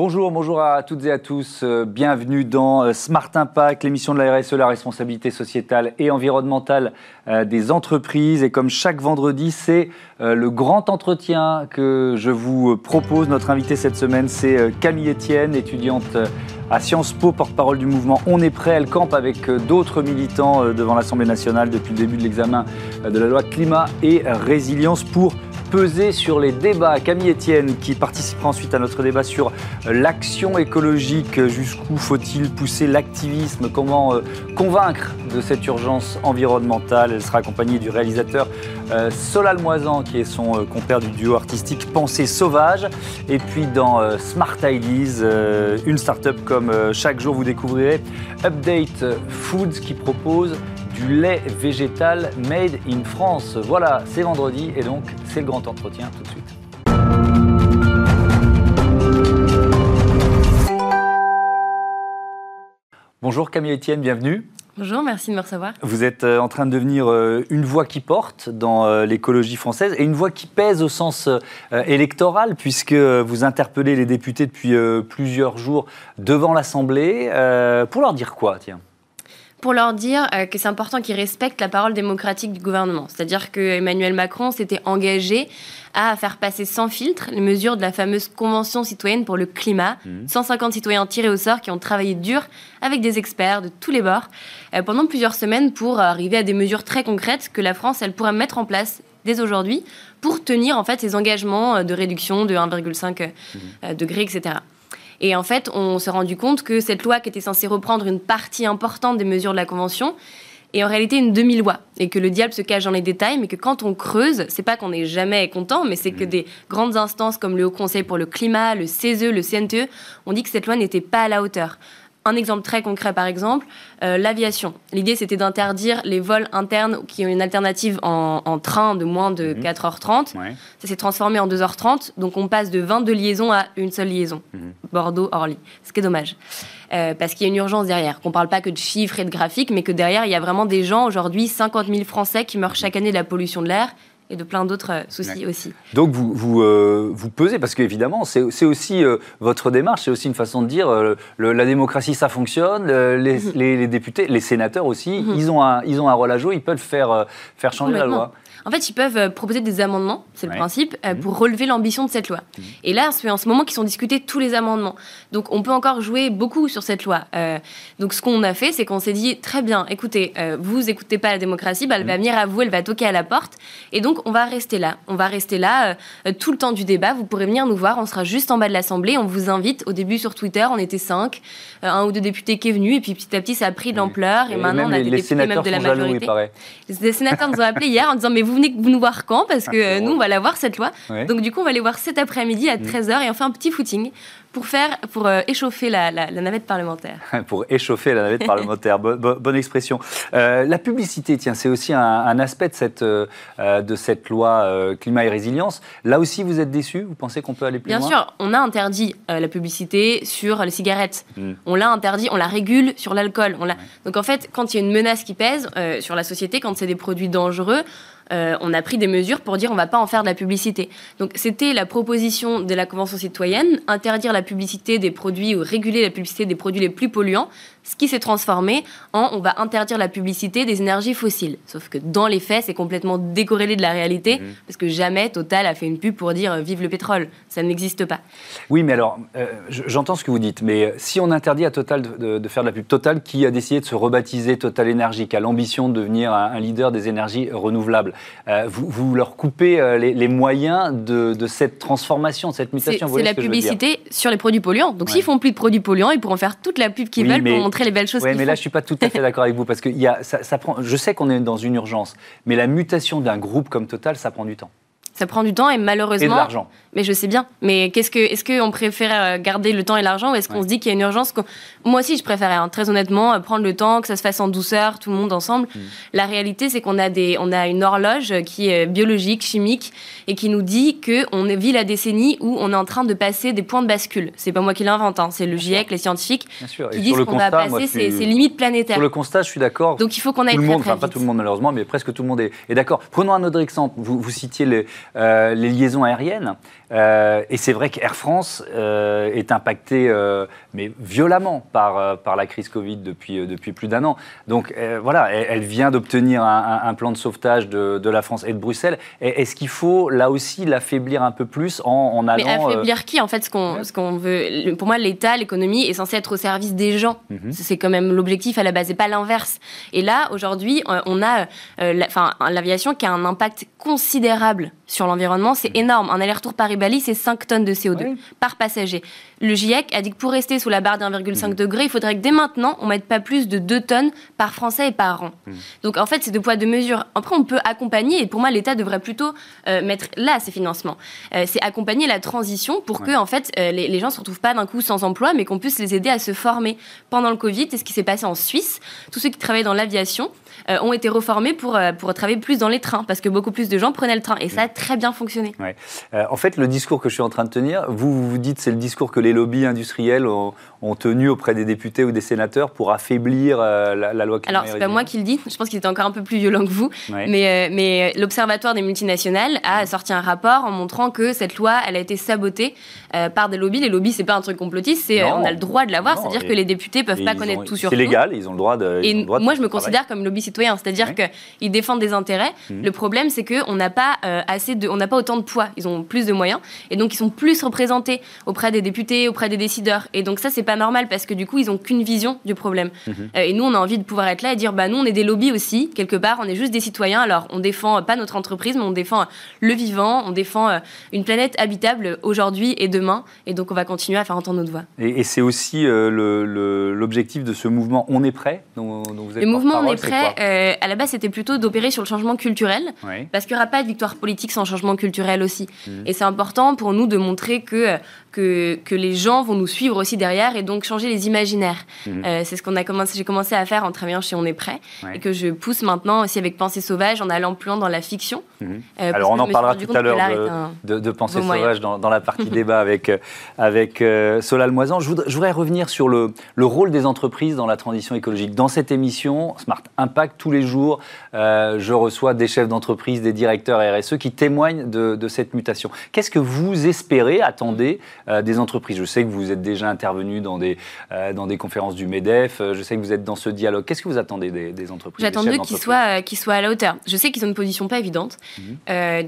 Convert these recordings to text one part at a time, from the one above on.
Bonjour, bonjour à toutes et à tous. Euh, bienvenue dans euh, Smart Impact, l'émission de la RSE, la responsabilité sociétale et environnementale euh, des entreprises. Et comme chaque vendredi, c'est le grand entretien que je vous propose. Notre invité cette semaine, c'est Camille Etienne, étudiante à Sciences Po, porte-parole du mouvement On est prêt. Elle campe avec d'autres militants devant l'Assemblée nationale depuis le début de l'examen de la loi climat et résilience pour peser sur les débats. Camille Etienne qui participera ensuite à notre débat sur l'action écologique. Jusqu'où faut-il pousser l'activisme? Comment euh, convaincre de cette urgence environnementale? Elle sera accompagnée du réalisateur euh, Solal Moisan qui est son euh, compère du duo artistique Pensée Sauvage. Et puis dans Smart Ideas, une start-up comme chaque jour vous découvrirez Update Foods qui propose du lait végétal made in France. Voilà, c'est vendredi et donc c'est le grand entretien tout de suite. Bonjour Camille Etienne, bienvenue. Bonjour, merci de me recevoir. Vous êtes euh, en train de devenir euh, une voix qui porte dans euh, l'écologie française et une voix qui pèse au sens électoral, puisque vous interpellez les députés depuis plusieurs jours devant l'Assemblée. Pour leur dire quoi, tiens? Pour leur dire euh, que c'est important qu'ils respectent la parole démocratique du gouvernement. C'est-à-dire que Emmanuel Macron s'était engagé à faire passer sans filtre les mesures de la fameuse Convention citoyenne pour le climat. 150 mmh. citoyens tirés au sort qui ont travaillé dur avec des experts de tous les bords euh, pendant plusieurs semaines pour arriver à des mesures très concrètes que la France elle pourrait mettre en place dès aujourd'hui pour tenir en fait ses engagements de réduction de 1,5 mmh. degré, etc. Et en fait, on s'est rendu compte que cette loi qui était censée reprendre une partie importante des mesures de la Convention est en réalité une demi-loi et que le diable se cache dans les détails, mais que quand on creuse, c'est pas qu'on n'est jamais content, mais c'est que mmh. des grandes instances comme le Haut Conseil pour le climat, le CESE, le CNTE ont dit que cette loi n'était pas à la hauteur. Un exemple très concret, par exemple, euh, l'aviation. L'idée, c'était d'interdire les vols internes qui ont une alternative en, train de moins de 4h30. Mhm. Ça s'est transformé en 2h30. Donc, on passe de 22 liaisons à une seule liaison. Mhm. Bordeaux-Orly. Ce qui est dommage. Euh, parce qu'il y a une urgence derrière. Qu'on ne parle pas que de chiffres et de graphiques, mais que derrière, il y a vraiment des gens, aujourd'hui, 50 000 Français qui meurent chaque année de la pollution de l'air et de plein d'autres euh, soucis aussi. Donc vous, vous, euh, vous pesez, parce qu'évidemment, c'est aussi euh, votre démarche, c'est aussi une façon de dire la démocratie, ça fonctionne, les, mhm. les, députés, les sénateurs aussi, mhm. ils, ont un, ils ont un rôle à jouer, ils peuvent faire, faire changer la loi. En fait, ils peuvent euh, proposer des amendements, c'est le principe, euh, mhm. pour relever l'ambition de cette loi. Mhm. Et là, c'est en ce moment qu'ils sont discutés tous les amendements. Donc, on peut encore jouer beaucoup sur cette loi. Euh, donc, ce qu'on a fait, c'est qu'on s'est dit très bien, écoutez, vous écoutez pas la démocratie, bah, elle va mhm. venir à vous, elle va toquer à la porte. Et donc, on va rester là. On va rester là tout le temps du débat. Vous pourrez venir nous voir. On sera juste en bas de l'Assemblée. On vous invite. Au début, sur Twitter, on était cinq, un ou deux députés qui est venu. Et puis, petit à petit, ça a pris de l'ampleur. Et, maintenant, on a des députés même de la majorité. les sénateurs nous ont appelés hier en disant mais vous venez vous nous voir quand Parce ah, que euh, nous, on va la voir cette loi. Donc, du coup, on va aller voir cet après-midi à 13h mm. et on fait un petit footing pour, faire, pour euh, échauffer la, navette parlementaire. pour échauffer la navette parlementaire, bonne expression. Euh, la publicité, tiens, c'est aussi un, aspect de cette, de cette loi climat et résilience. Là aussi, vous êtes déçu Vous pensez qu'on peut aller plus loin? Bien sûr, on a interdit la publicité sur les cigarettes. Mm. On l'a interdit, on la régule sur l'alcool. Donc en fait, quand il y a une menace qui pèse sur la société, quand c'est des produits dangereux, euh, on a pris des mesures pour dire on va pas en faire de la publicité. Donc c'était la proposition de la Convention citoyenne, interdire la publicité des produits ou réguler la publicité des produits les plus polluants ce qui s'est transformé en on va interdire la publicité des énergies fossiles. Sauf que dans les faits, c'est complètement décorrélé de la réalité, mhm. parce que jamais Total a fait une pub pour dire euh, vive le pétrole. Ça n'existe pas. Oui, mais alors, euh, j'entends ce que vous dites, mais euh, si on interdit à Total de, faire de la pub, Total qui a décidé de se rebaptiser Total Énergie, qui a l'ambition de devenir un, leader des énergies renouvelables, vous, leur coupez les, moyens de, cette transformation, de cette mutation. C'est la publicité sur les produits polluants. Donc s'ils font plus de produits polluants, ils pourront faire toute la pub qu'ils veulent pour montrer les belles choses. Oui, mais là, je suis pas tout à fait d'accord avec vous parce que y a, ça, ça prend. Je sais qu'on est dans une urgence, mais la mutation d'un groupe comme Total, ça prend du temps. Ça prend du temps et malheureusement. Et de l'argent. Mais je sais bien. Mais qu'est-ce que, est-ce qu'on préfère euh, garder le temps et l'argent ou est-ce qu'on se dit qu'il y a une urgence Moi aussi, je préférais, hein, très honnêtement, euh, prendre le temps, que ça se fasse en douceur, tout le monde ensemble. Mm. La réalité, c'est qu'on a, des, on a une horloge qui est biologique, chimique, et qui nous dit qu'on vit la décennie où on est en train de passer des points de bascule. C'est pas moi qui l'invente, hein, c'est le GIEC, les scientifiques, qui disent qu'on va passer ces, limites planétaires. Sur le constat, je suis d'accord. Donc il faut qu'on aille tout le monde, très, très enfin, pas tout le monde malheureusement, mais presque tout le monde est, d'accord. Prenons un autre exemple. Vous, vous citiez les, les liaisons aériennes. Et c'est vrai qu'Air France est impacté, mais violemment, par, par la crise Covid depuis, depuis plus d'un an. Donc voilà, elle, vient d'obtenir un, plan de sauvetage de, de, la France et de Bruxelles. Est-ce qu'il faut là aussi l'affaiblir un peu plus en, en allant... Mais affaiblir qui En fait, ce qu'on qu'on veut... Pour moi, l'État, l'économie est censé être au service des gens. Mhm. C'est quand même l'objectif à la base, et pas l'inverse. Et là, aujourd'hui, on a l'aviation qui a un impact considérable sur l'environnement, c'est mhm. énorme. Un aller-retour Paris-Bali, c'est 5 tonnes de CO2 par passager. Le GIEC a dit que pour rester sous la barre d'un 1,5 mhm. degré, il faudrait que dès maintenant, on mette pas plus de 2 tonnes par Français et par an. Mhm. Donc en fait, c'est deux poids, deux mesures. Après, on peut accompagner, et pour moi, l'État devrait plutôt euh, mettre là ses financements. Euh, c'est accompagner la transition pour que en fait, euh, les, gens ne se retrouvent pas d'un coup sans emploi, mais qu'on puisse les aider à se former. Pendant le Covid, c'est ce qui s'est passé en Suisse. Tous ceux qui travaillaient dans l'aviation ont été reformés pour, pour travailler plus dans les trains, parce que beaucoup plus de gens prenaient le train. Et ça a très bien fonctionné. en fait, le discours que je suis en train de tenir, vous vous, dites c'est le discours que les lobbies industriels ont, ont tenu auprès des députés ou des sénateurs pour affaiblir euh, la, loi climat Alors, c'est pas moi qui le dis, je pense qu'il était encore un peu plus violent que vous, mais, euh, mais euh, l'Observatoire des multinationales a sorti un rapport en montrant que cette loi, elle a été sabotée par des lobbies. Les lobbies, c'est pas un truc complotiste, c'est on a le droit de l'avoir, c'est-à-dire que les députés peuvent pas connaître tout sur tout. C'est légal, ils ont le droit de. Et moi, je me considère comme lobby citoyen, c'est-à-dire qu'ils défendent des intérêts. Mmh. Le problème, c'est qu'on n'a pas assez de, on n'a pas autant de poids. Ils ont plus de moyens et donc ils sont plus représentés auprès des députés, auprès des décideurs. Et donc ça, c'est pas normal parce que du coup, ils ont qu'une vision du problème. Mhm. Euh, et nous, on a envie de pouvoir être là et dire, bah nous, on est des lobbies aussi, quelque part, on est juste des citoyens. Alors, on défend pas notre entreprise, mais on défend le vivant, on défend euh, une planète habitable aujourd'hui et demain. Et donc, on va continuer à faire entendre notre voix. Et, c'est aussi euh, l'objectif de ce mouvement On est prêt dont, vous êtes Le mouvement On est prêt, à la base, c'était plutôt d'opérer sur le changement culturel, parce qu'il n'y aura pas de victoire politique sans changement culturel aussi. Mhm. Et c'est important pour nous de montrer que, que, que les gens vont nous suivre aussi derrière et donc changer les imaginaires. Mhm. Euh, c'est ce qu'on a commencé, j'ai commencé à faire en travaillant chez On est prêt et que je pousse maintenant aussi avec Pensée sauvage en allant plus loin dans la fiction. Mhm. Euh, Alors on en parlera tout à l'heure de, de, Pensée sauvage dans, dans, la partie débat avec, euh, avec Solal Moisan. Je voudrais, revenir sur le, le, rôle des entreprises dans la transition écologique. Dans cette émission, Smart Impact, tous les jours, je reçois des chefs d'entreprise, des directeurs RSE qui témoignent de, de cette mutation. Qu'est-ce que vous espérez, attendez des entreprises Je sais que vous êtes déjà intervenu dans des, euh, dans des conférences du MEDEF. Euh, je sais que vous êtes dans ce dialogue. Qu'est-ce que vous attendez des, entreprises J'attends d'eux qu'ils soient, soient à la hauteur. Je sais qu'ils ont une position pas évidente, mhm. euh,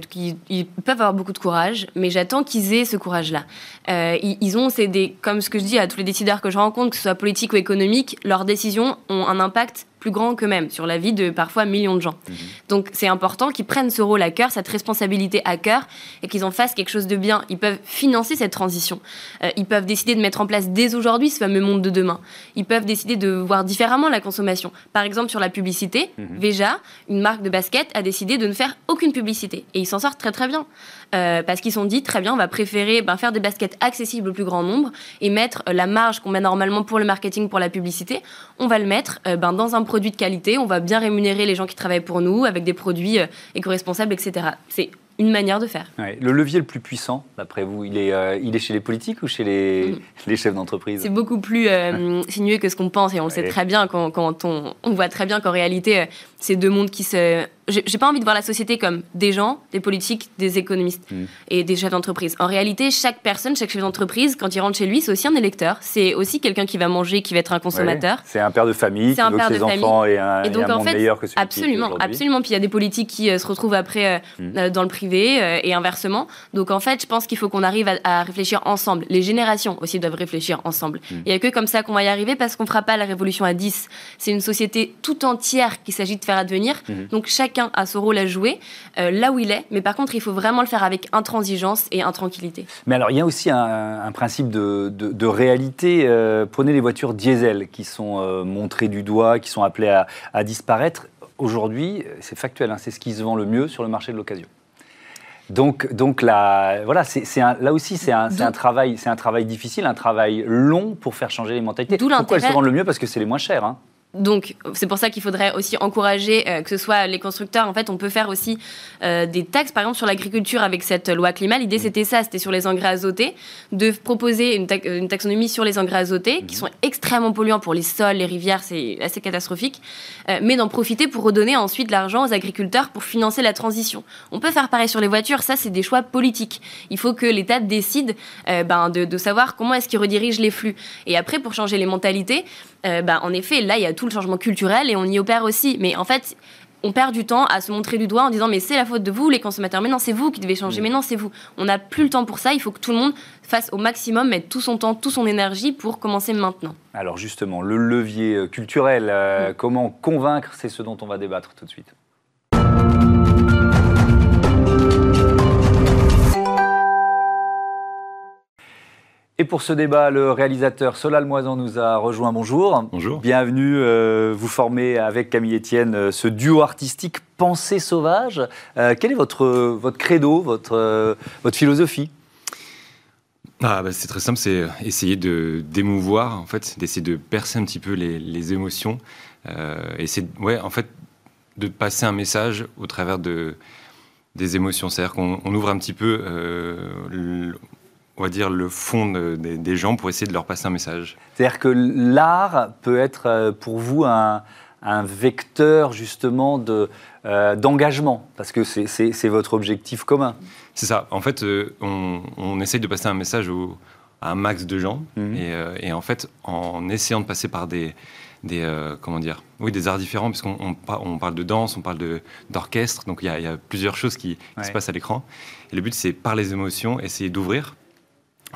ils, peuvent avoir beaucoup de courage, mais j'attends qu'ils aient ce courage-là. ils, ont, c'est des, comme ce que je dis à tous les décideurs que je rencontre, que ce soit politique ou économique, leurs décisions ont un impact plus grand qu'eux-mêmes, sur la vie de parfois millions de gens. Mhm. Donc c'est important qu'ils prennent ce rôle à cœur, cette responsabilité à cœur, et qu'ils en fassent quelque chose de bien. Ils peuvent financer cette transition. Euh, ils peuvent décider de mettre en place dès aujourd'hui ce fameux monde de demain. Ils peuvent décider de voir différemment la consommation. Par exemple, sur la publicité, mhm. Veja, une marque de basket, a décidé de ne faire aucune publicité. Et ils s'en sortent très très bien. Euh, parce qu'ils sont dit, très bien, on va préférer ben, faire des baskets accessibles au plus grand nombre et mettre euh, la marge qu'on met normalement pour le marketing, pour la publicité, on va le mettre ben, dans un produits de qualité, on va bien rémunérer les gens qui travaillent pour nous avec des produits euh, éco-responsables, etc. C'est une manière de faire. Le levier le plus puissant, d'après vous, il est, euh, il est chez les politiques ou chez les, mm. les chefs d'entreprise? C'est beaucoup plus euh, sinueux que ce qu'on pense et on le sait très bien quand, quand on, on, voit très bien qu'en réalité, c'est deux mondes qui se j'ai pas envie de voir la société comme des gens, des politiques, des économistes mm. et des chefs d'entreprise. En réalité, chaque personne, chaque chef d'entreprise, quand il rentre chez lui, c'est aussi un électeur. C'est aussi quelqu'un qui va manger, qui va être un consommateur. c'est un père de famille, qui un père que ses enfants aient un, et donc, en fait, meilleur que celui Absolument, absolument. Puis il y a des politiques qui euh, se retrouvent après euh, mm. euh, dans le privé et inversement. Donc en fait, je pense qu'il faut qu'on arrive à, réfléchir ensemble. Les générations aussi doivent réfléchir ensemble. Mm. Il n'y a que comme ça qu'on va y arriver parce qu'on ne fera pas la révolution à 10. C'est une société tout entière qu'il s'agit de faire advenir. Donc chacun a son rôle à jouer euh, là où il est, mais par contre, il faut vraiment le faire avec intransigeance et intranquillité. Mais alors, il y a aussi un, principe de, réalité. Euh, prenez les voitures diesel qui sont euh, montrées du doigt, qui sont appelées à, disparaître. Aujourd'hui, c'est factuel, hein, c'est ce qui se vend le mieux sur le marché de l'occasion. Donc, donc là, voilà, c'est là aussi, c'est un, un, travail, c'est un travail difficile, un travail long pour faire changer les mentalités. Pourquoi elles se vendent le mieux? Parce que c'est les moins chers. Hein. Donc, c'est pour ça qu'il faudrait aussi encourager euh, que ce soit les constructeurs. En fait, on peut faire aussi euh, des taxes, par exemple, sur l'agriculture avec cette loi climat. L'idée, mmh. c'était ça, c'était sur les engrais azotés, de proposer une, taxonomie sur les engrais azotés, qui mmh. sont extrêmement polluants pour les sols, les rivières, c'est assez catastrophique, euh, mais d'en profiter pour redonner ensuite l'argent aux agriculteurs pour financer la transition. On peut faire pareil sur les voitures, ça, c'est des choix politiques. Il faut que l'État décide ben, de, de, savoir comment est-ce qu'il redirige les flux. Et après, pour changer les mentalités, ben, en effet, là, il y a tout le changement culturel et on y opère aussi. Mais en fait, on perd du temps à se montrer du doigt en disant mais c'est la faute de vous les consommateurs mais non c'est vous qui devez changer mm. mais non c'est vous on n'a plus le temps pour ça il faut que tout le monde fasse au maximum mettre tout son temps toute son énergie pour commencer maintenant alors justement le levier euh, culturel euh, mm. comment convaincre c'est ce dont on va débattre tout de suite Et pour ce débat, le réalisateur Solal Moisan nous a rejoint. Bonjour. Bonjour. Bienvenue. Euh, vous formez avec Camille Etienne euh, ce duo artistique Pensée sauvage. Euh, quel est votre, votre credo, votre, votre philosophie? Ah, bah, C'est très simple, c'est essayer de d'émouvoir, en fait, d'essayer de percer un petit peu les, les émotions. c'est, ouais, en fait, de passer un message au travers de, des émotions. C'est-à-dire qu'on ouvre un petit peu on va dire, le fond des gens pour essayer de leur passer un message. C'est-à-dire que l'art peut être euh, pour vous un, vecteur justement de, euh, d'engagement, parce que c'est, votre objectif commun. C'est ça. En fait, euh, on, essaye de passer un message à un max de gens, mhm. et, en fait, en essayant de passer par des, des comment dire, oui, des arts différents, puisqu'on on, parle de danse, on parle d'orchestre, donc il y, a plusieurs choses qui, se passent à l'écran. Et le but, c'est par les émotions, essayer d'ouvrir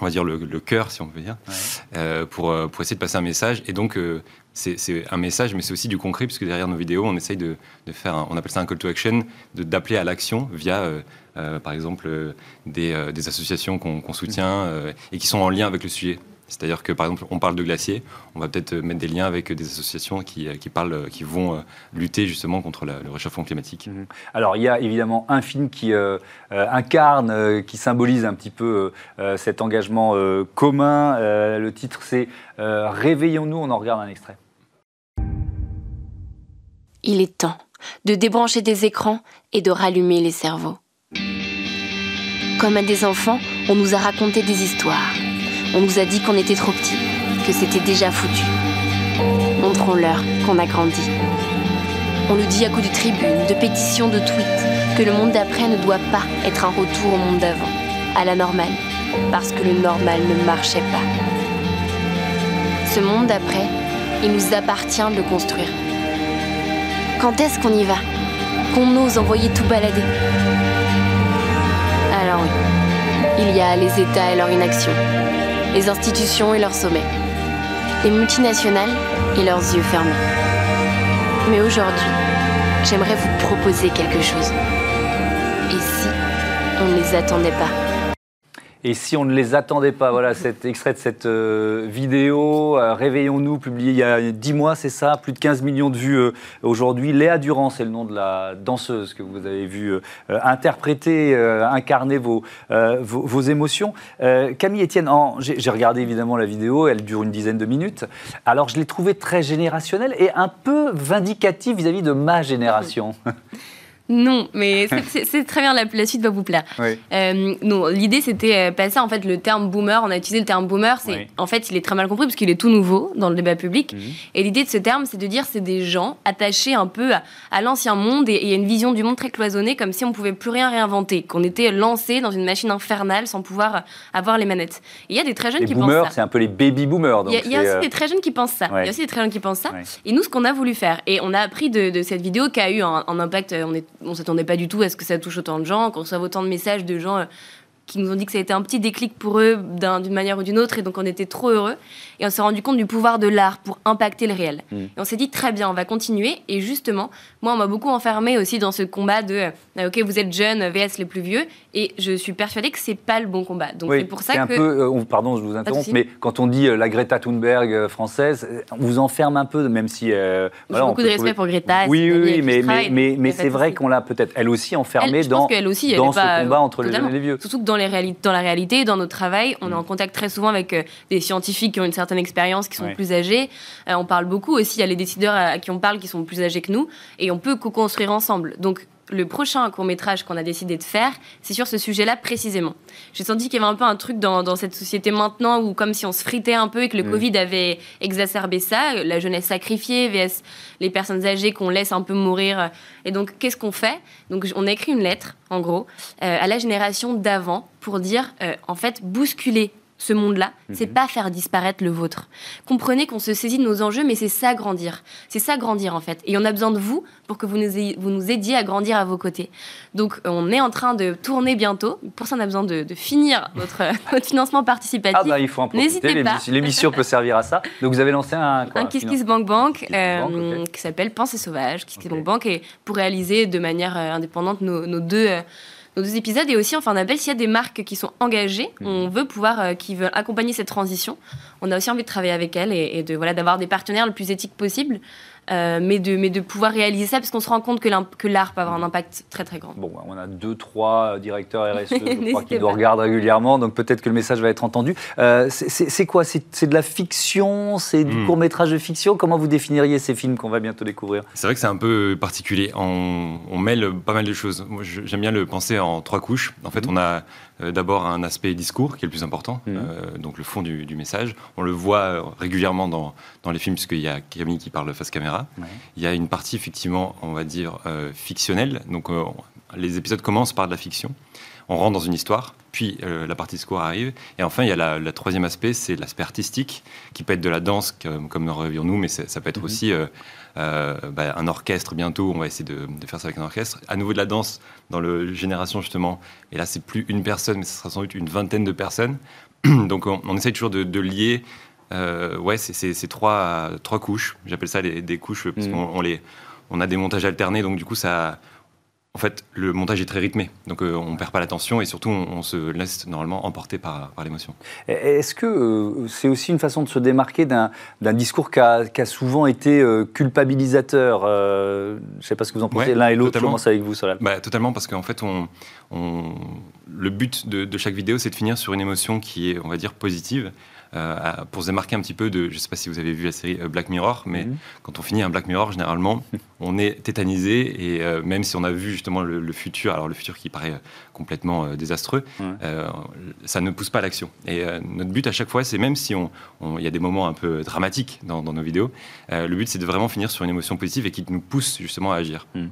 on va dire le, cœur, si on peut dire, euh, pour, euh, pour essayer de passer un message. Et donc, euh, c'est un message, mais c'est aussi du concret, puisque derrière nos vidéos, on essaye de, de faire, on appelle ça un call to action, d'appeler à l'action via, par exemple, des, des associations qu'on soutient et qui sont en lien avec le sujet. C'est-à-dire que, par exemple, on parle de glaciers, on va peut-être mettre des liens avec des associations qui, qui, parlent, qui vont euh, lutter justement contre le réchauffement climatique. Mhm. Alors, il y a évidemment un film qui euh, euh, incarne, qui symbolise un petit peu cet engagement commun. le titre, c'est Réveillons-nous, on en regarde un extrait. Il est temps de débrancher des écrans et de rallumer les cerveaux. Comme à des enfants, on nous a raconté des histoires on nous a dit qu'on était trop petits, que c'était déjà foutu. Montrons-leur qu'on a grandi. On nous dit à coups de tribunes, de pétitions, de tweets, que le monde d'après ne doit pas être un retour au monde d'avant, à la normale, parce que le normal ne marchait pas. Ce monde d'après, il nous appartient de le construire. Quand est-ce qu'on y va? Qu'on ose envoyer tout balader? Alors il y a les États et leur inaction, les institutions et leurs sommets, les multinationales et leurs yeux fermés. Mais aujourd'hui, j'aimerais vous proposer quelque chose. Et si on ne les attendait pas? Et si on ne les attendait pas, voilà cet extrait de cette euh, vidéo, euh, Réveillons-nous, publié il y a 10 mois, c'est ça, plus de 15 millions de vues euh, aujourd'hui. Léa Durand, c'est le nom de la danseuse que vous avez vu interpréter, incarner vos, vos, émotions. Camille Etienne, j'ai regardé évidemment la vidéo, elle dure une dizaine de minutes. Alors je l'ai trouvée très générationnelle et un peu vindicative vis à -vis de ma génération. Non, mais c'est très bien, la, suite va vous plaire. Euh, non, l'idée c'était euh, passer en fait le terme boomer. On a utilisé le terme boomer. C'est en fait il est très mal compris parce qu'il est tout nouveau dans le débat public. Mhm. Et l'idée de ce terme, c'est de dire c'est des gens attachés un peu à, l'ancien monde et, a une vision du monde très cloisonnée, comme si on pouvait plus rien réinventer, qu'on était lancé dans une machine infernale sans pouvoir avoir les manettes. Il y a des très jeunes qui boomers, pensent ça. c'est un peu les baby boomers. Il y a, aussi euh, des très jeunes qui pensent ça. Il y a aussi des très jeunes qui pensent ça. Et nous, ce qu'on a voulu faire, et on a appris de, cette vidéo qui a eu un, un impact. On est on s'attendait pas du tout à ce que ça touche autant de gens, qu'on reçoive autant de messages de gens euh, qui nous ont dit que ça a été un petit déclic pour eux d'une manière ou d'une autre, et donc on était trop heureux. Et on s'est rendu compte du pouvoir de l'art pour impacter le réel. Mm. Et on s'est dit, très bien, on va continuer. Et justement, moi, on m'a beaucoup enfermé aussi dans ce combat de, euh, ok, vous êtes jeune, VS les plus vieux, et je suis persuadée que c'est pas le bon combat. Donc c'est pour ça que... Un peu, euh, pardon, je vous interromps, mais quand on dit euh, la Greta Thunberg française, on vous enferme un peu, même si... J'ai beaucoup de respect pour Greta. Oui, oui, mais, mais, mais, c'est vrai qu'on l'a peut-être, elle aussi, enfermée dans, aussi, dans ce combat entre les jeunes et les vieux. Surtout que dans, les dans la réalité, dans notre travail. On est en contact très souvent avec des scientifiques qui ont une certaine expérience, qui sont plus âgés. on parle beaucoup aussi, il y a les décideurs à, qui on parle qui sont plus âgés que nous, et on peut co-construire ensemble. Donc le prochain court métrage qu'on a décidé de faire, c'est sur ce sujet-là précisément. J'ai senti qu'il y avait un peu un truc dans, cette société maintenant où comme si on se fritait un peu et que le mm. Covid avait exacerbé ça, la jeunesse sacrifiée, vs les personnes âgées qu'on laisse un peu mourir. Et donc qu'est-ce qu'on fait? Donc on a écrit une lettre, en gros, euh, à la génération d'avant pour dire, euh, en fait, bousculer ce monde-là, c'est mhm. pas faire disparaître le vôtre. Comprenez qu'on se saisit de nos enjeux, mais c'est ça grandir. C'est ça grandir en fait. Et on a besoin de vous pour que vous nous, ayez, vous nous aidiez à grandir à vos côtés. Donc on est en train de tourner bientôt. Pour ça, on a besoin de, finir notre, financement participatif. Ah bah il faut en profiter. L'émission peut servir à ça. Donc vous avez lancé un Un Kiss Kiss Bank Bank, euh, qui s'appelle Pensée sauvage, Kiss Kiss Bank Bank, et pour réaliser de manière euh, indépendante nos, deux euh, nos deux épisodes. Et aussi, enfin, on appelle s'il y a des marques qui sont engagées, on veut pouvoir, euh, qui veulent accompagner cette transition. On a aussi envie de travailler avec elles et, de voilà d'avoir des partenaires le plus éthiques possible. Euh, mais, de, mais de pouvoir réaliser ça parce qu'on se rend compte que l'art peut avoir un impact très très grand. Bon, on a deux, trois directeurs RSE qui nous regardent régulièrement, donc peut-être que le message va être entendu. Euh, c'est quoi? C'est de la fiction? C'est du hmm. court métrage de fiction? Comment vous définiriez ces films qu'on va bientôt découvrir? C'est vrai que c'est un peu particulier. On, on, mêle pas mal de choses. J'aime bien le penser en trois couches. En fait, hmm. on a euh, d'abord un aspect discours qui est le plus important, mhm. euh, donc le fond du, message. On le voit euh, régulièrement dans, dans les films, puisqu'il y a Camille qui parle face caméra. Il y a une partie, effectivement, on va dire, fictionnelle. Donc les épisodes commencent par de la fiction. On rentre dans une histoire, puis la partie discours arrive. Et enfin, il y a le troisième aspect, c'est l'aspect artistique, qui peut être de la danse, comme, comme nous rêvions nous, mais ça peut être mhm. aussi euh, bah, un orchestre bientôt, on va essayer de, faire ça avec un orchestre. À nouveau de la danse dans le Génération justement, et là c'est plus une personne, mais ce sera sans doute une vingtaine de personnes. Donc on, essaye toujours de, lier euh, ouais, c'est trois, trois couches. J'appelle ça des couches parce mmh. qu'on les, on a des montages alternés, donc du coup ça, en fait, le montage est très rythmé, donc euh, on ne perd pas l'attention et surtout on, se laisse normalement emporter par, l'émotion. Est-ce que euh, c'est aussi une façon de se démarquer d'un discours qui a, souvent été euh, culpabilisateur Je ne sais pas ce que vous en pensez l'un et l'autre, je commence avec vous, Solal. Bah, totalement, parce qu'en fait, on, le but de, de chaque vidéo, c'est de finir sur une émotion qui est, on va dire, positive. Euh, pour se démarquer un petit peu de, je ne sais pas si vous avez vu la série euh, Black Mirror, mais mhm. quand on finit un Black Mirror, généralement, on est tétanisé et euh, même si on a vu justement le, futur, alors le futur qui paraît complètement désastreux, ça ne pousse pas à l'action. Et notre but à chaque fois, c'est même si il y a des moments un peu dramatiques dans, nos vidéos, le but c'est de vraiment finir sur une émotion positive et qui nous pousse justement à agir. Mhm.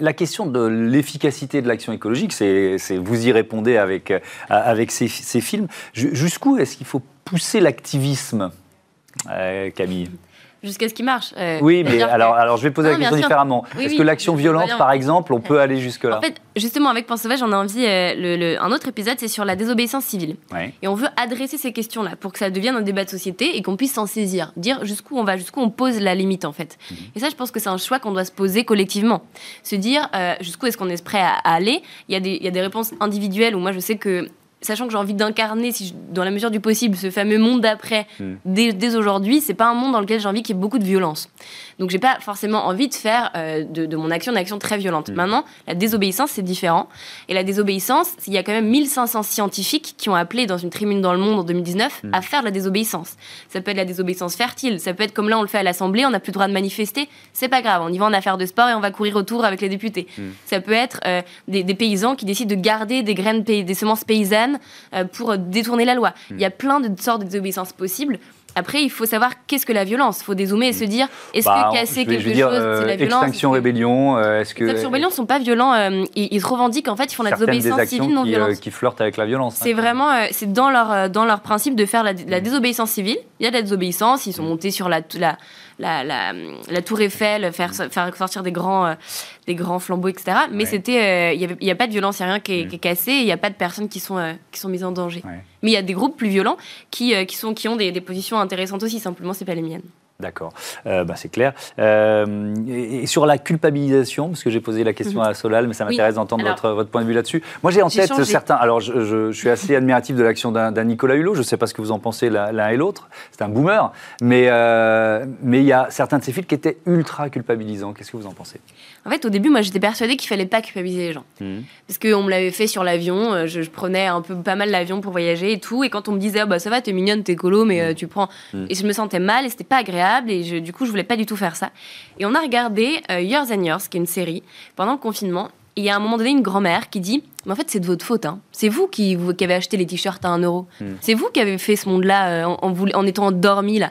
La question de l'efficacité de l'action écologique, c'est vous y répondez avec, avec ces, ces films. Jusqu'où est-ce qu'il faut pousser l'activisme, euh, Camille jusqu'à ce qu'il marche. Euh, oui, mais alors, alors je vais poser la question différemment. Est-ce que l'action violente, par exemple, on peut aller jusque-là En fait, justement, avec Pense Sauvage, on a envie. Euh, le, un autre épisode, c'est sur la désobéissance civile. Et on veut adresser ces questions-là pour que ça devienne un débat de société et qu'on puisse s'en saisir. Dire jusqu'où on va, jusqu'où on pose la limite, en fait. Mhm. Et ça, je pense que c'est un choix qu'on doit se poser collectivement. Se dire jusqu'où est-ce qu'on est prêt à, aller. Il y, a des, il y a des réponses individuelles où moi, je sais que sachant que j'ai envie d'incarner, si dans la mesure du possible, ce fameux monde d'après hmm. dès, dès aujourd'hui, c'est pas un monde dans lequel j'ai envie qu'il y ait beaucoup de violence. Donc j'ai pas forcément envie de faire euh, de, mon action une action très violente. Hmm. Maintenant, la désobéissance, c'est différent. Et la désobéissance, il y a quand même 1500 scientifiques qui ont appelé dans une tribune dans le monde en 2019 hmm. à faire de la désobéissance. Ça peut être la désobéissance fertile, ça peut être comme là on le fait à l'Assemblée, on n'a plus le droit de manifester, c'est pas grave, on y va en affaires de sport et on va courir autour avec les députés. Ça peut être euh, des, des, paysans qui décident de garder des graines, des semences paysannes euh, pour détourner la loi. Il y a plein de sortes de désobéissances possibles. Après, il faut savoir qu'est-ce que la violence. Il faut dézoomer et se dire est-ce bah, que casser quelque chose, c'est la violence Extinction, rébellion, euh, est-ce que. Extinction, rébellion ne sont pas violents. Euh, ils, se revendiquent en fait, ils font la désobéissance civile non violente. qui flirtent avec la violence. C'est vraiment, c'est dans leur, dans leur principe de faire la, la, désobéissance civile. Il y a de la désobéissance, ils sont montés sur la, la, la, la, tour Eiffel, faire, faire sortir des grands, euh, des grands flambeaux, etc. Mais c'était, euh, il n'y a pas de violence, il n'y a rien qui est, cassé, il n'y a pas de personnes qui sont, euh, qui sont mises en danger. Mais il y a des groupes plus violents qui, qui, sont, qui ont des, des positions intéressantes aussi, simplement, c'est pas les miennes. D'accord, euh, bah, c'est clair. Euh, et, sur la culpabilisation, parce que j'ai posé la question Mhm. à Solal, mais ça m'intéresse Oui, d'entendre votre, votre point de vue là-dessus. Moi, j'ai en tête changé. certains. Alors, je, je- je suis assez admiratif de l'action d'un Nicolas Hulot. Je ne sais pas ce que vous en pensez l'un et l'autre. C'est un boomer. Mais euh, mais il y a certains de ces films qui étaient ultra culpabilisants. Qu'est-ce que vous en pensez? En fait, au début, moi, j'étais persuadée qu'il fallait pas culpabiliser les gens. Parce qu'on me l'avait fait sur l'avion, euh, je, je prenais un peu pas mal l'avion pour voyager et tout. Et quand on me disait, ah bah ça va, t'es mignonne, t'es colo, mais euh, tu prends. Mm. Et je me sentais mal et c'était pas agréable. Et je- du coup, je voulais pas du tout faire ça. Et on a regardé euh, Years and Years, qui est une série, pendant le confinement. Et il y a à un moment donné une grand-mère qui dit Mais en fait, c'est de votre faute. hein. C'est vous qui, vous qui avez acheté les t-shirts à 1 euro. C'est vous qui avez fait ce monde-là euh, en, en étant endormi là.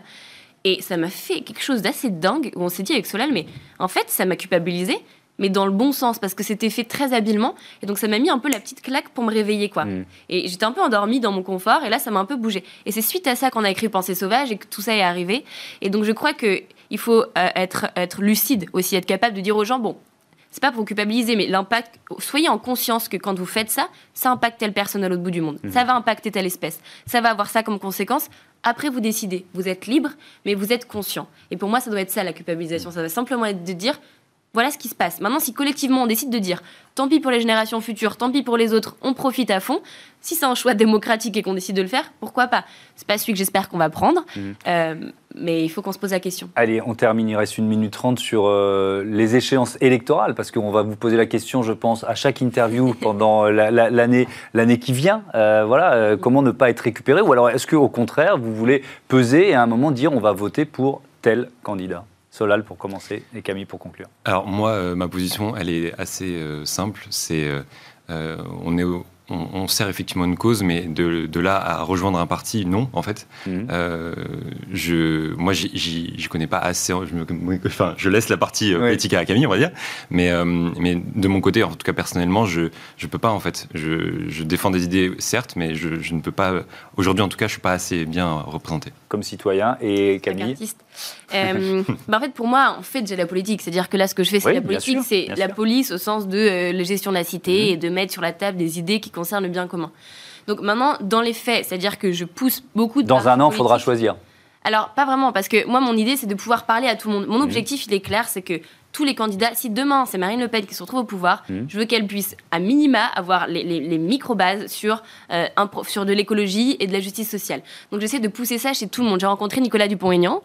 Et ça m'a fait quelque chose d'assez dingue où on s'est dit avec Solal, mais en fait, ça m'a culpabilisé, mais dans le bon sens, parce que c'était fait très habilement. Et donc, ça m'a mis un peu la petite claque pour me réveiller, quoi. Mm. Et j'étais un peu endormie dans mon confort, et là, ça m'a un peu bougé. Et c'est suite à ça qu'on a écrit Pensée sauvage et que tout ça est arrivé. Et donc, je crois que il faut euh, être, être lucide aussi, être capable de dire aux gens, bon, c'est pas pour vous culpabiliser, mais l'impact, soyez en conscience que quand vous faites ça, ça impacte telle personne à l'autre bout du monde. Ça va impacter telle espèce. Ça va avoir ça comme conséquence. Après, vous décidez. Vous êtes libre, mais vous êtes conscient. Et pour moi, ça doit être ça, la culpabilisation. Ça va simplement être de dire, voilà ce qui se passe. Maintenant, si collectivement on décide de dire, tant pis pour les générations futures, tant pis pour les autres, on profite à fond, si c'est un choix démocratique et qu'on décide de le faire, pourquoi pas? C'est pas celui que j'espère qu'on va prendre, Mhm. euh, mais il faut qu'on se pose la question. Allez, on termine, il reste une minute trente sur euh, les échéances électorales, parce qu'on va vous poser la question, je pense, à chaque interview pendant la- la- l'année l'année qui vient. Euh, voilà, euh, comment ne pas être récupéré? Ou alors, est-ce qu'au contraire, vous voulez peser et à un moment dire on va voter pour tel candidat? Solal pour commencer et Camille pour conclure. Alors moi, euh, ma position, elle est assez euh, simple. C'est euh, on est au- on, on sert effectivement une cause, mais de, de là à rejoindre un parti, non, en fait. Mhm. Euh, je, moi, j'y- connais pas assez. Je, me- enfin, je laisse la partie euh, Oui. politique à Camille, on va dire. Mais, euh, mais de mon côté, en tout cas personnellement, je je peux pas en fait. Je, je défends des idées, certes, mais je, je ne peux pas. Aujourd'hui, en tout cas, je suis pas assez bien représenté. Comme citoyen et Camille artiste. Euh, bah, en fait, pour moi, en fait, j'ai la politique. C'est-à-dire que là, ce que je fais, c'est Oui, la politique, c'est la sûr. police au sens de euh, la gestion de la cité Mhm. et de mettre sur la table des idées qui concernent le bien commun. Donc maintenant, dans les faits, c'est-à-dire que je pousse beaucoup de Dans un an, il faudra choisir. Alors, pas vraiment, parce que moi, mon idée, c'est de pouvoir parler à tout le monde. Mhm. Mon objectif, il est clair, c'est que tous les candidats, si demain, c'est Marine Le Pen qui se retrouve au pouvoir, Mhm. je veux qu'elle puisse, à minima, avoir les, les- les micro-bases sur, euh, un sur de l'écologie et de la justice sociale. Donc, j'essaie de pousser ça chez tout le monde. J'ai rencontré Nicolas Dupont-Aignan.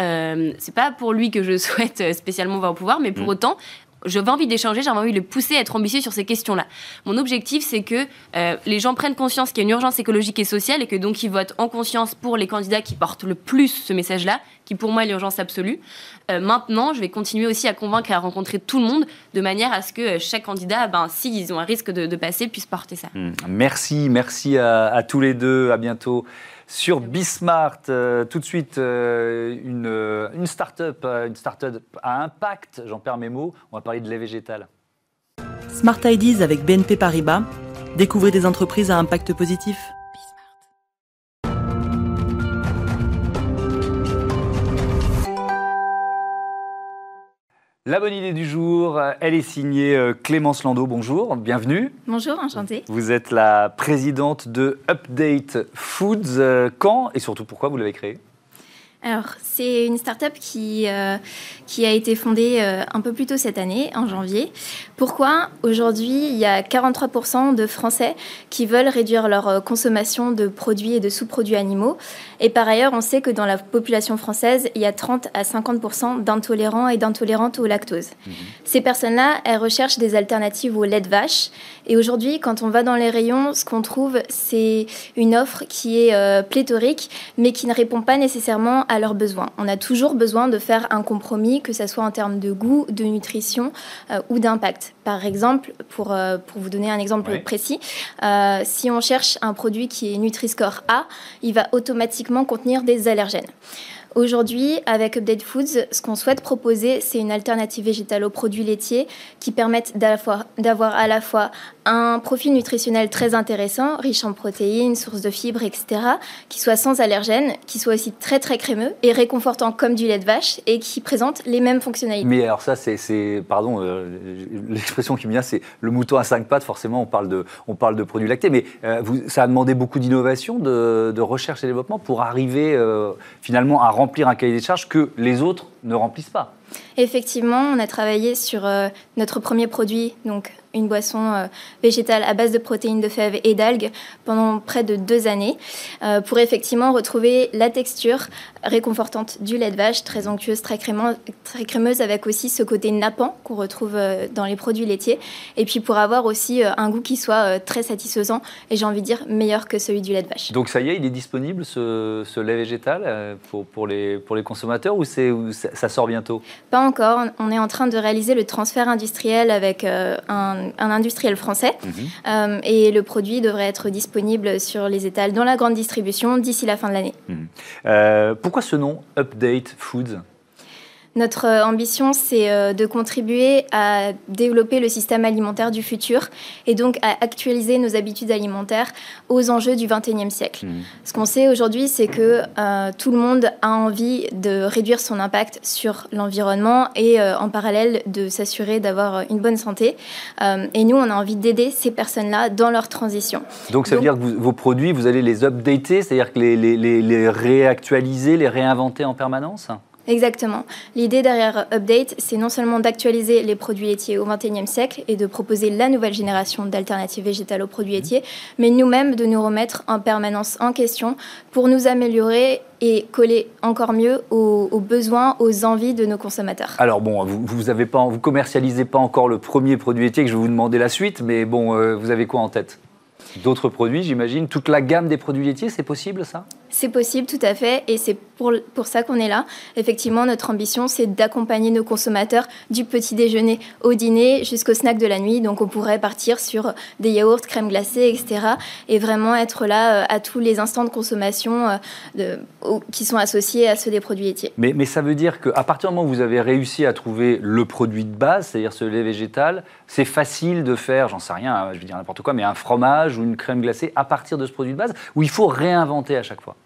Euh, c'est pas pour lui que je souhaite euh, spécialement voir au pouvoir, mais pour Mhm. autant, j'avais envie d'échanger, j'avais envie de le pousser à être ambitieux sur ces questions-là. Mon objectif, c'est que euh, les gens prennent conscience qu'il y a une urgence écologique et sociale et que donc ils votent en conscience pour les candidats qui portent le plus ce message-là, qui pour moi est l'urgence absolue. Euh, maintenant, je vais continuer aussi à convaincre et à rencontrer tout le monde de manière à ce que euh, chaque candidat, ben, s'ils ont un risque de, de passer, puisse porter ça. Mm. Merci, merci à, à tous les deux. À bientôt sur Bismart. Euh, tout de suite, euh, une, euh, une start-up, euh, une start-up à impact. J'en perds mes mots. On va parler de lait végétal. Smart Ideas avec BNP Paribas. Découvrez des entreprises à impact positif. La bonne idée du jour, euh, elle est signée euh, Clémence Landau. Bonjour, bienvenue. Bonjour, enchantée. Vous êtes la présidente de Update Foods. Euh, Quand et surtout pourquoi vous l'avez créée? Alors, c'est une start-up qui, euh, qui a été fondée euh, un peu plus tôt cette année, en janvier. Pourquoi Aujourd'hui, il y a 43% de Français qui veulent réduire leur euh, consommation de produits et de sous-produits animaux? Et par ailleurs, on sait que dans la population française, il y a 30 à 50% d'intolérants et d'intolérantes au lactose. Ces personnes-là, elles recherchent des alternatives au lait de vache. Et aujourd'hui, quand on va dans les rayons, ce qu'on trouve, c'est une offre qui est euh, pléthorique, mais qui ne répond pas nécessairement à leurs besoins. On a toujours besoin de faire un compromis, que ce soit en termes de goût, de nutrition euh, ou d'impact. Par exemple, pour, euh, pour vous donner un exemple Ouais. précis, euh, si on cherche un produit qui est Nutri-Score A, il va automatiquement contenir des allergènes. Aujourd'hui, avec Update Foods, ce qu'on souhaite proposer, c'est une alternative végétale aux produits laitiers qui permettent d'avoir à la fois un profil nutritionnel très intéressant, riche en protéines, source de fibres, etc., qui soit sans allergènes, qui soit aussi très très crémeux et réconfortant comme du lait de vache et qui présente les mêmes fonctionnalités. Mais alors ça, c'est, pardon, euh, l'expression qui me vient, c'est le mouton à cinq pattes. Forcément, on parle de, on parle de produits lactés, mais euh, vous- ça a demandé beaucoup d'innovation, de, de recherche et développement pour arriver euh, finalement à remplir un cahier des charges que les autres ne remplissent pas. Effectivement, on a travaillé sur notre premier produit, donc une boisson euh, végétale à base de protéines de fèves et d'algues pendant près de deux années euh, pour effectivement retrouver la texture réconfortante du lait de vache, très onctueuse, très, très crémeuse, avec aussi ce côté nappant qu'on retrouve euh, dans les produits laitiers, et puis pour avoir aussi un goût qui soit très satisfaisant et j'ai envie de dire meilleur que celui du lait de vache. Donc ça y est, il est disponible ce, lait végétal pour, pour, les, pour les consommateurs ou, ou ça sort bientôt? Pas encore, on est en train de réaliser le transfert industriel avec un un, industriel français. Mhm. Euh, et le produit devrait être disponible sur les étals dans la grande distribution d'ici la fin de l'année. Mhm. Euh, pourquoi ce nom Update Foods? Notre euh, ambition, c'est euh, de contribuer à développer le système alimentaire du futur et donc à actualiser nos habitudes alimentaires aux enjeux du XXIe siècle. Mmh. Ce qu'on sait aujourd'hui, c'est que euh, tout le monde a envie de réduire son impact sur l'environnement et en parallèle de s'assurer d'avoir une bonne santé. et nous, on a envie d'aider ces personnes-là dans leur transition. Donc ça veut dire que vos produits, vous allez les updater, c'est-à-dire que les, les, les réactualiser, les réinventer en permanence? Exactement. L'idée derrière Update, c'est non seulement d'actualiser les produits laitiers au XXIe siècle et de proposer la nouvelle génération d'alternatives végétales aux produits laitiers, mais nous-mêmes de nous remettre en permanence en question pour nous améliorer et coller encore mieux aux, besoins, aux envies de nos consommateurs. Alors bon, vous, vous avez pas, vous commercialisez pas encore le premier produit laitier que je vais vous demander la suite, mais bon, euh, vous avez quoi en tête? D'autres produits, j'imagine? Toute la gamme des produits laitiers, c'est possible ça? C'est possible, tout à fait, et c'est pour, pour ça qu'on est là. Effectivement, notre ambition, c'est d'accompagner nos consommateurs du petit déjeuner au dîner jusqu'au snack de la nuit. Donc, on pourrait partir sur des yaourts, crème glacée, etc. Et vraiment être là euh, à tous les instants de consommation euh, qui sont associés à ceux des produits laitiers. Mais, mais ça veut dire qu'à partir du moment où vous avez réussi à trouver le produit de base, c'est-à-dire ce lait végétal, c'est facile de faire, j'en sais rien, je vais dire n'importe quoi, mais un fromage ou une crème glacée à partir de ce produit de base, où il faut réinventer à chaque fois?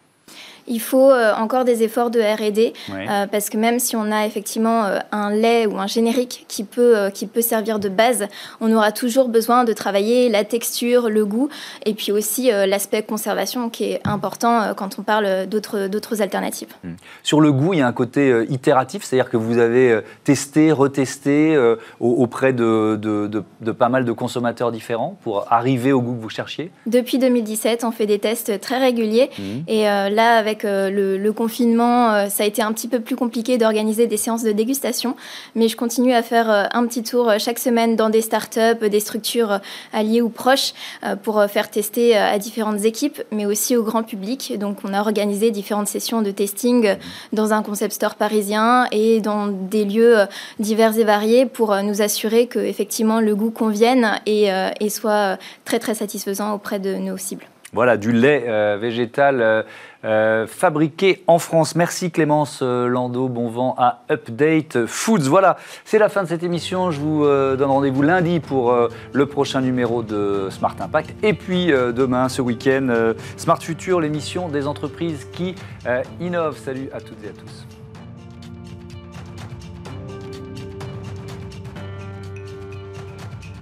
Il faut euh, encore des efforts de R&D euh, parce que même si on a effectivement euh, un lait ou un générique qui peut, qui peut servir de base, on aura toujours besoin de travailler la texture, le goût et puis aussi l'aspect conservation qui est important quand on parle d'autres alternatives. Hmm. Sur le goût, il y a un côté itératif, c'est-à-dire que vous avez testé, retesté auprès de, de, de, pas mal de consommateurs différents pour arriver au goût que vous cherchiez? Depuis 2017, on fait des tests très réguliers hmm. et là, avec euh, le, confinement, euh, ça a été un petit peu plus compliqué d'organiser des séances de dégustation, mais je continue à faire euh, un petit tour chaque semaine dans des startups, des structures alliées ou proches pour faire tester à différentes équipes, mais aussi au grand public. Donc, on a organisé différentes sessions de testing dans un concept store parisien et dans des lieux divers et variés pour nous assurer que effectivement le goût convienne et, et soit très très satisfaisant auprès de nos cibles. Voilà, du lait végétal euh, fabriqué en France. Merci Clémence euh, Landau, bon vent à Update Foods. Voilà, c'est la fin de cette émission. Je vous euh, donne rendez-vous lundi pour le prochain numéro de Smart Impact. Et puis demain, ce week-end, Smart Future, l'émission des entreprises qui innovent. Salut à toutes et à tous.